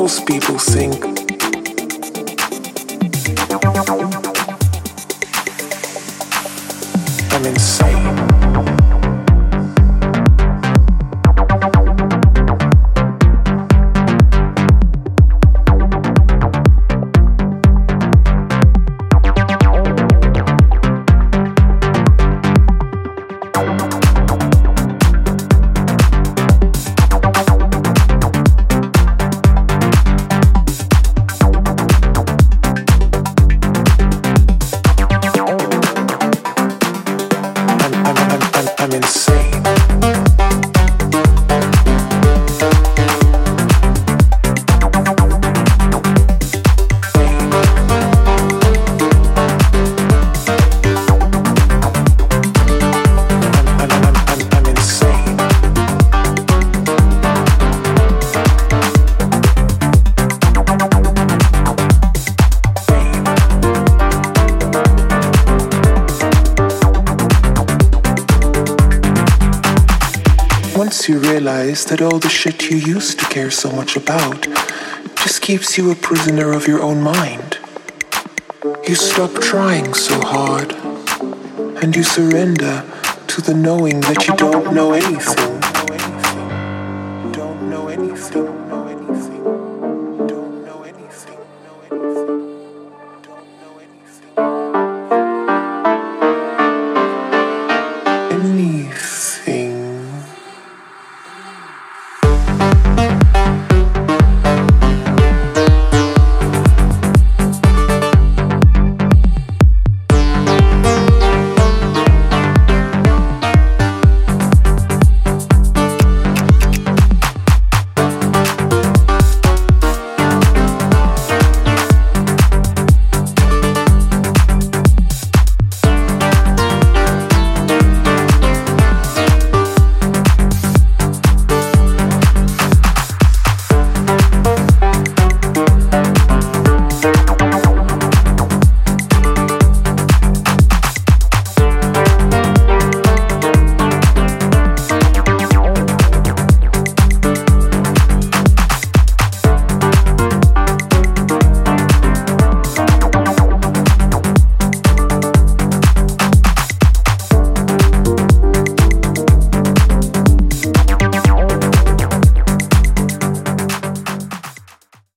most people think. I'm insane. I'm insane. Realize that all the shit you used to care so much about just keeps you a prisoner of your own mind. You stop trying so hard and you surrender to the knowing that you don't know anything.